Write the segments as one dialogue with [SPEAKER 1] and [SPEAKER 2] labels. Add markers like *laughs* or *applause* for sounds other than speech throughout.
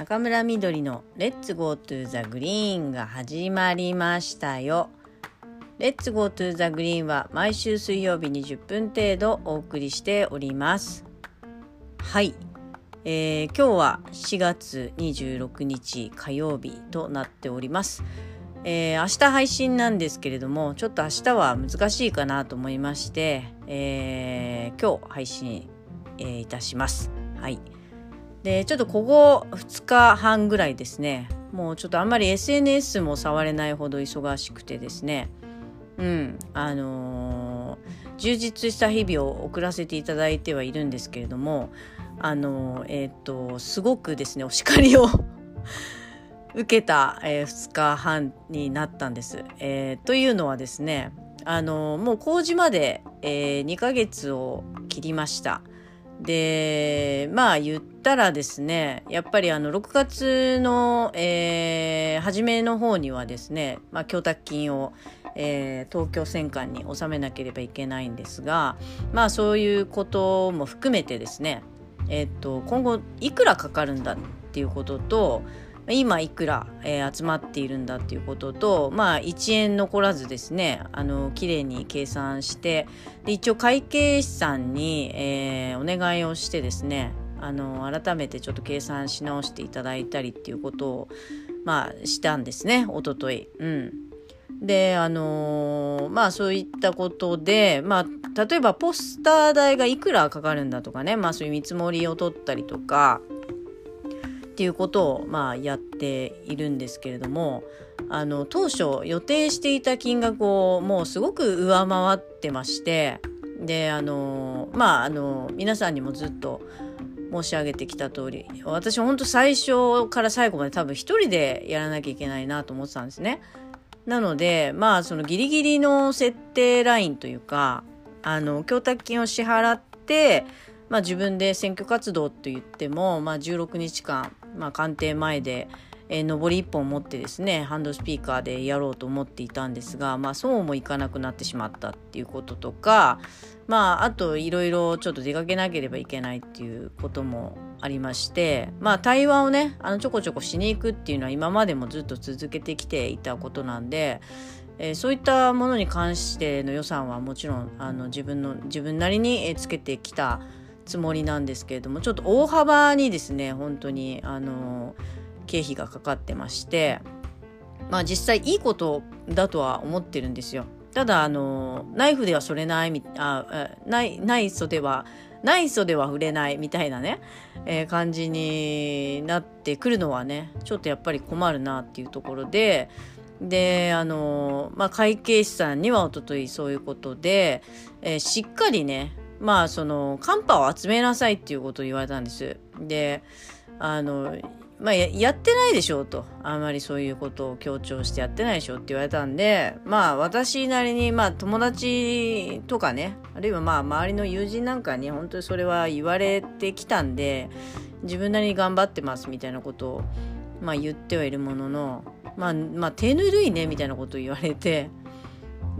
[SPEAKER 1] 中村みどりの Let's Go to the Green が始まりましたよ。 Let's Go to the Green は毎週水曜日20分程度お送りしております。はい。えー、今日は4月26日火曜日となっております。えー、明日配信なんですけれどもちょっと明日は難しいかなと思いまして、えー、今日配信、えー、いたします。はい。でちょっとここ2日半ぐらいですねもうちょっとあんまり SNS も触れないほど忙しくてですねうんあのー、充実した日々を送らせていただいてはいるんですけれどもあのー、えっ、とすごくですねお叱りを *laughs* 受けた、え、2日半になったんです。え、というのはですねあのもう工事まで、えー、2ヶ月を切りました。でまあ言ったらですねやっぱりあの6月の、えー、初めの方にはですね、まあ、供託金を、えー、東京戦艦に納めなければいけないんですがまあそういうことも含めてですねえっ、と今後いくらかかるんだっていうことと今いくら、えー、集まっているんだっていうこととまあ1円残らずですねあの綺麗に計算してで一応会計士さんに、えー、お願いをしてですねあの改めてちょっと計算し直していただいたりっていうことをまあしたんですねおととい。うんであのー、まあそういったことでまあ例えばポスター代がいくらかかるんだとかねまあそういう見積もりを取ったりとかっていうことをまあやっているんですけれどもあの当初予定していた金額をもうすごく上回ってましてであのまああの皆さんにもずっと申し上げてきた通り私本当最初から最後まで多分一人でやらなきゃいけないなと思ってたんですね。なのでまあそのギリギリの設定ラインというかあの供託金を支払ってまあ、自分で選挙活動と言っても、まあ、16日間、まあ、官邸前で、えー、上り一本持ってですねハンドスピーカーでやろうと思っていたんですが、まあ、そうもいかなくなってしまったっていうこととか、まあ、あといろいろちょっと出かけなければいけないっていうこともありましてまあ対話をねあのちょこちょこしに行くっていうのは今までもずっと続けてきていたことなんで。えー、そういったものに関しての予算はもちろんあの自分の自分なりにつけてきたつもりなんですけれどもちょっと大幅にですね本当にあの経費がかかってましてまあ実際いいことだとは思ってるんですよ。ただあのナイフではそれないあないない袖はない袖は触れないみたいなね、えー、感じになってくるのはねちょっとやっぱり困るなっていうところでであのまあ会計士さんにはおとといそういうことで、えー、しっかりねまあそのカンパを集めなさいっていうことを言われたんです。であのまあや、やってないでしょうと。あんまりそういうことを強調してやってないでしょって言われたんで、まあ私なりに、まあ友達とかね、あるいはまあ周りの友人なんかに本当にそれは言われてきたんで、自分なりに頑張ってますみたいなことを、まあ言ってはいるものの、まあ、まあ手ぬるいねみたいなことを言われて、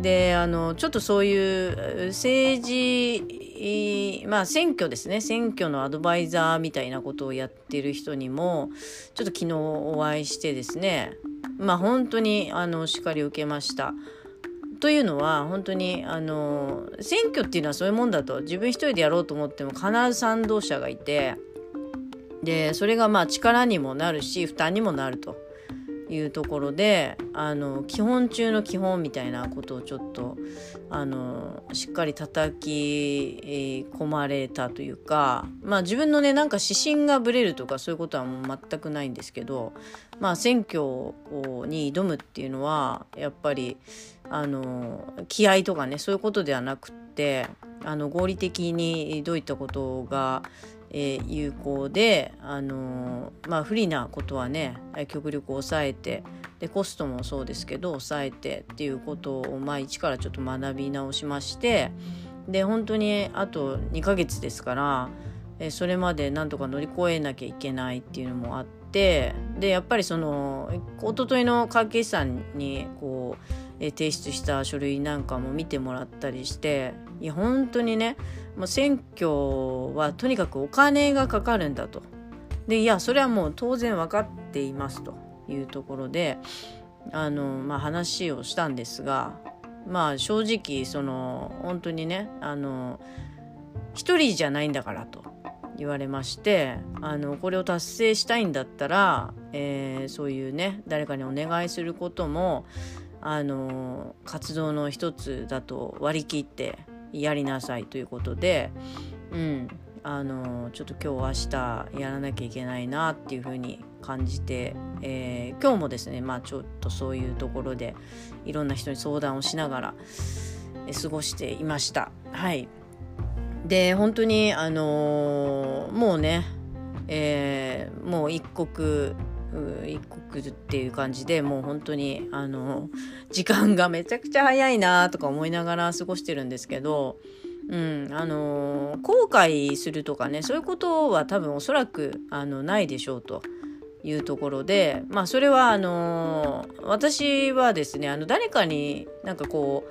[SPEAKER 1] であのちょっとそういう政治まあ選挙ですね選挙のアドバイザーみたいなことをやってる人にもちょっと昨日お会いしてですねまあ本当にあの叱り受けました。というのは本当にあの選挙っていうのはそういうもんだと自分一人でやろうと思っても必ず賛同者がいてでそれがまあ力にもなるし負担にもなると。いうところであの基本中の基本みたいなことをちょっとあのしっかり叩き込まれたというかまあ自分のねなんか指針がぶれるとかそういうことはもう全くないんですけどまあ選挙に挑むっていうのはやっぱりあの気合とかねそういうことではなくってあの合理的にどういったことがえー、有効で、あのー、まあ、不利なことはね極力抑えてでコストもそうですけど抑えてっていうことを、まあ、一からちょっと学び直しましてで本当にあと2ヶ月ですから、えー、それまでなんとか乗り越えなきゃいけないっていうのもあってでやっぱりその一昨日の会計士さんにこう、え提出した書類なんかも見てもらったりしていや本当にねもう選挙はとにかくお金がかかるんだと。でいやそれはもう当然分かっていますというところであの、まあ、話をしたんですがまあ正直その本当にねあの一人じゃないんだからと言われましてあのこれを達成したいんだったら、えー、そういうね誰かにお願いすることもあの活動の一つだと割り切ってやりなさいということで、うん、あのちょっと今日明日やらなきゃいけないなっていうふうに感じて、えー、今日もですねまあちょっとそういうところでいろんな人に相談をしながら過ごしていました。はいで本当にあのー、もうね、えー、もう一国一国っていう感じでもう本当にあの時間がめちゃくちゃ早いなとか思いながら過ごしてるんですけど、うん、あの後悔するとかねそういうことは多分おそらくあのないでしょうと。いうところでまあそれはあの私はですねあの誰かになんかこ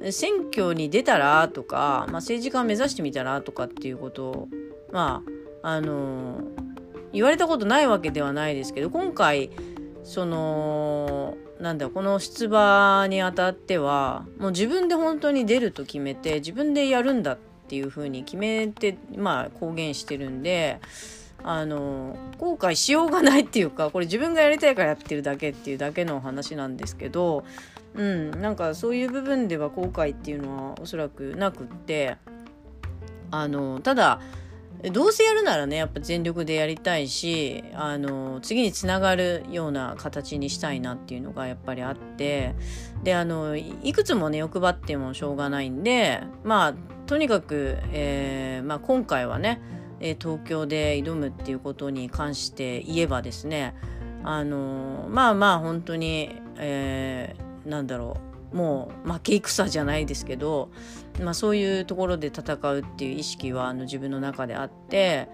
[SPEAKER 1] う選挙に出たらとか、まあ、政治家を目指してみたらとかっていうことをまああの言われたことないわけではないですけど今回そのなんだこの出馬にあたってはもう自分で本当に出ると決めて自分でやるんだっていうふうに決めてまあ公言してるんであの後悔しようがないっていうかこれ自分がやりたいからやってるだけっていうだけの話なんですけどうんなんかそういう部分では後悔っていうのはおそらくなくってあのただどうせやるならねやっぱ全力でやりたいしあの次につながるような形にしたいなっていうのがやっぱりあってであのいくつもね欲張ってもしょうがないんでまあとにかく、えーまあ、今回はね東京で挑むっていうことに関して言えばですねあのまあまあ本当に、えー、なんだろうもう負け戦じゃないですけどまあ、そういうところで戦うっていう意識はあの自分の中であって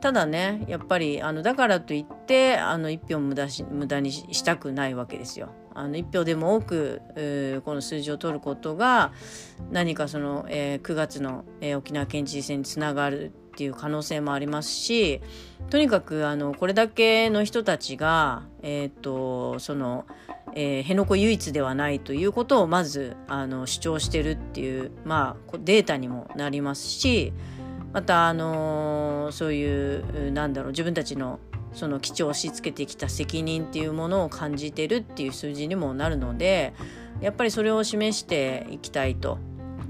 [SPEAKER 1] ただねやっぱりあのだからといってあの1票無駄し無駄にしたくないわけですよ。あの1票でも多くこの数字を取ることが何かその、えー、9月の、えー、沖縄県知事選につながるっていう可能性もありますしとにかくあのこれだけの人たちが、えーとそのえー、辺野古唯一ではないということをまずあの主張してるっていう、まあ、データにもなりますしまた、あのー、そういうなんだろう自分たちのその基地を押し付けてきた責任っていうものを感じてるっていう数字にもなるのでやっぱりそれを示していきたいと。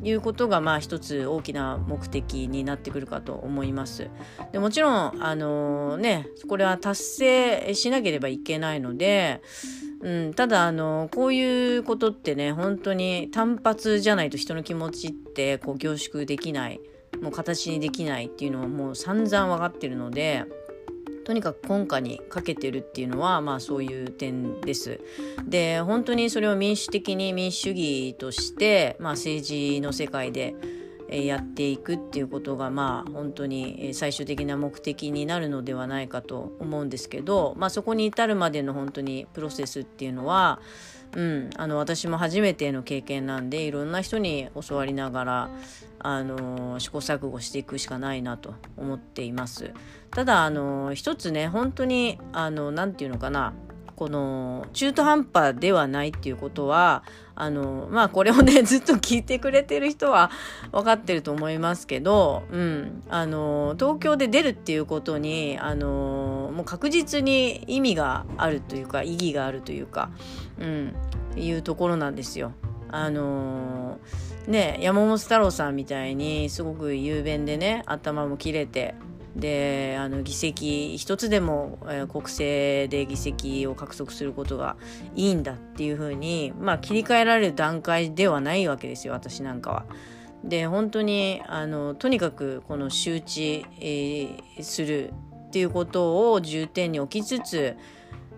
[SPEAKER 1] いうことがまあ一つ大きな目的になってくるかと思います。でもちろんあのねこれは達成しなければいけないのでうん、ただあのこういうことってね本当に単発じゃないと人の気持ちってこう凝縮できないもう形にできないっていうのはもう散々分かってるのでとにかく根幹にかけてるっていうのはまあそういう点です。で本当にそれを民主的に民主主義として、まあ、政治の世界でやっていくっていうことがまあ本当に最終的な目的になるのではないかと思うんですけど、まあ、そこに至るまでの本当にプロセスっていうのは、うん、あの私も初めての経験なんでいろんな人に教わりながらあの試行錯誤していくしかないなと思っています。ただあの一つね本当にあのなんていうのかなこの中途半端ではないっていうことはあのまあこれをね *laughs* ずっと聞いてくれてる人は分かってると思いますけど、うん、あの東京で出るっていうことにあのもう確実に意味があるというか意義があるというか、うん、いうところなんですよ。あのね山本太郎さんみたいにすごく雄弁でね頭も切れてであの議席一つでも、えー、国政で議席を獲得することがいいんだっていうふうに、まあ、切り替えられる段階ではないわけですよ私なんかは。で本当にあのとにかくこの周知、えー、するっていうことを重点に置きつつ、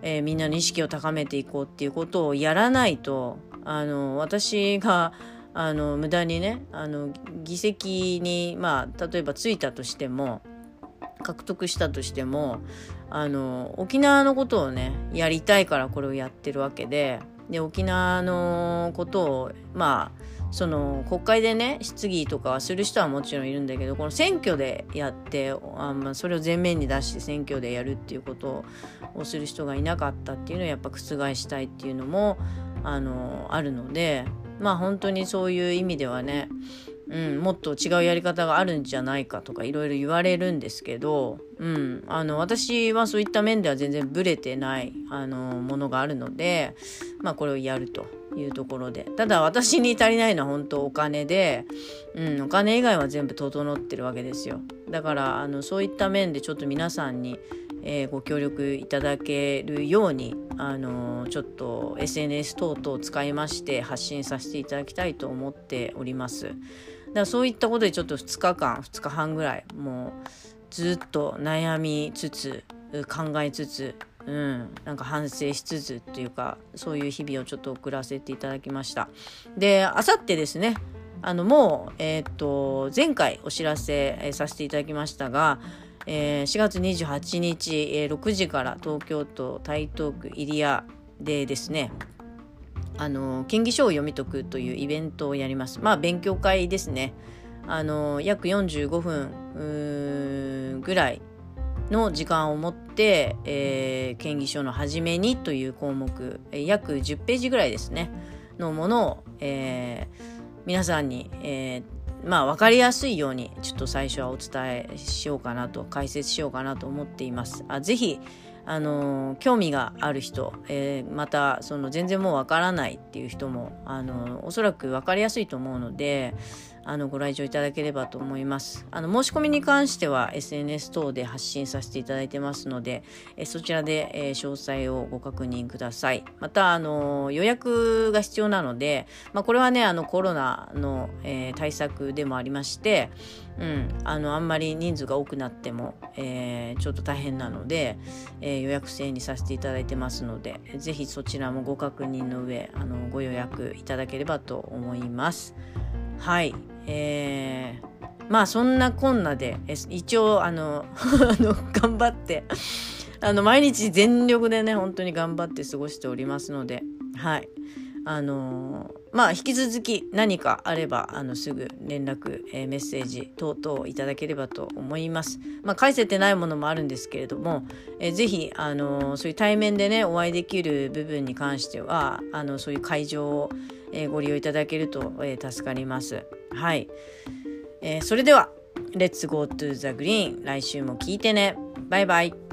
[SPEAKER 1] えー、みんなの意識を高めていこうっていうことをやらないとあの私があの無駄にねあの議席にまあ例えばついたとしても獲得したとしてもあの沖縄のことをねやりたいからこれをやってるわけでで沖縄のことをまあその国会でね質疑とかはする人はもちろんいるんだけどこの選挙でやってあ、まあ、それを前面に出して選挙でやるっていうことをする人がいなかったっていうのをやっぱ覆したいっていうのもあのあるのでまあ本当にそういう意味ではねうん、もっと違うやり方があるんじゃないかとかいろいろ言われるんですけど、うん、あの私はそういった面では全然ブレてないあのものがあるので、まあ、これをやるというところでただ私に足りないのは本当お金で、うん、お金以外は全部整ってるわけですよだからあのそういった面でちょっと皆さんにえー、ご協力いただけるように、あの、ちょっと SNS 等々を使いまして発信させていただきたいと思っております。だからそういったことでちょっと2日間2日半ぐらいもうずっと悩みつつ考えつつうん、なんか反省しつつっていうかそういう日々をちょっと送らせていただきました。であさってですねあのもう、えー、っと前回お知らせ、させていただきましたがえー、4月28日、えー、6時から東京都台東区入谷でですねあの県議書を読み解くというイベントをやります。まあ勉強会ですね。あの約45分ぐらいの時間を持って、えー、県議書の初めにという項目、約10ページぐらいですね。のものを、えー、皆さんに、えー、まあ分かりやすいようにちょっと最初はお伝えしようかなと解説しようかなと思っています。あぜひあの興味がある人、えー、またその全然もうわからないっていう人もあのおそらく分かりやすいと思うのであのご来場いただければと思います。あの申し込みに関しては SNS 等で発信させていただいてますので、えそちらで、え詳細をご確認ください。またあの予約が必要なので、まあ、これはねあのコロナの、えー、対策でもありまして、うん、あのあんまり人数が多くなっても、えー、ちょっと大変なので、えー、予約制にさせていただいてますので是非そちらもご確認の上あのご予約いただければと思います。はい、えー、まあそんなこんなで一応あの *laughs* あの頑張ってあの毎日全力でね本当に頑張って過ごしておりますのではいあのー、まあ引き続き何かあればあのすぐ連絡、えー、メッセージ等々いただければと思います。まあ返せてないものもあるんですけれども、えー、ぜひあのー、そういう対面でねお会いできる部分に関してはあのそういう会場を、えー、ご利用いただけると、えー、助かります。はい、えー、それでは Let's go to the green 来週も聞いてね。バイバイ。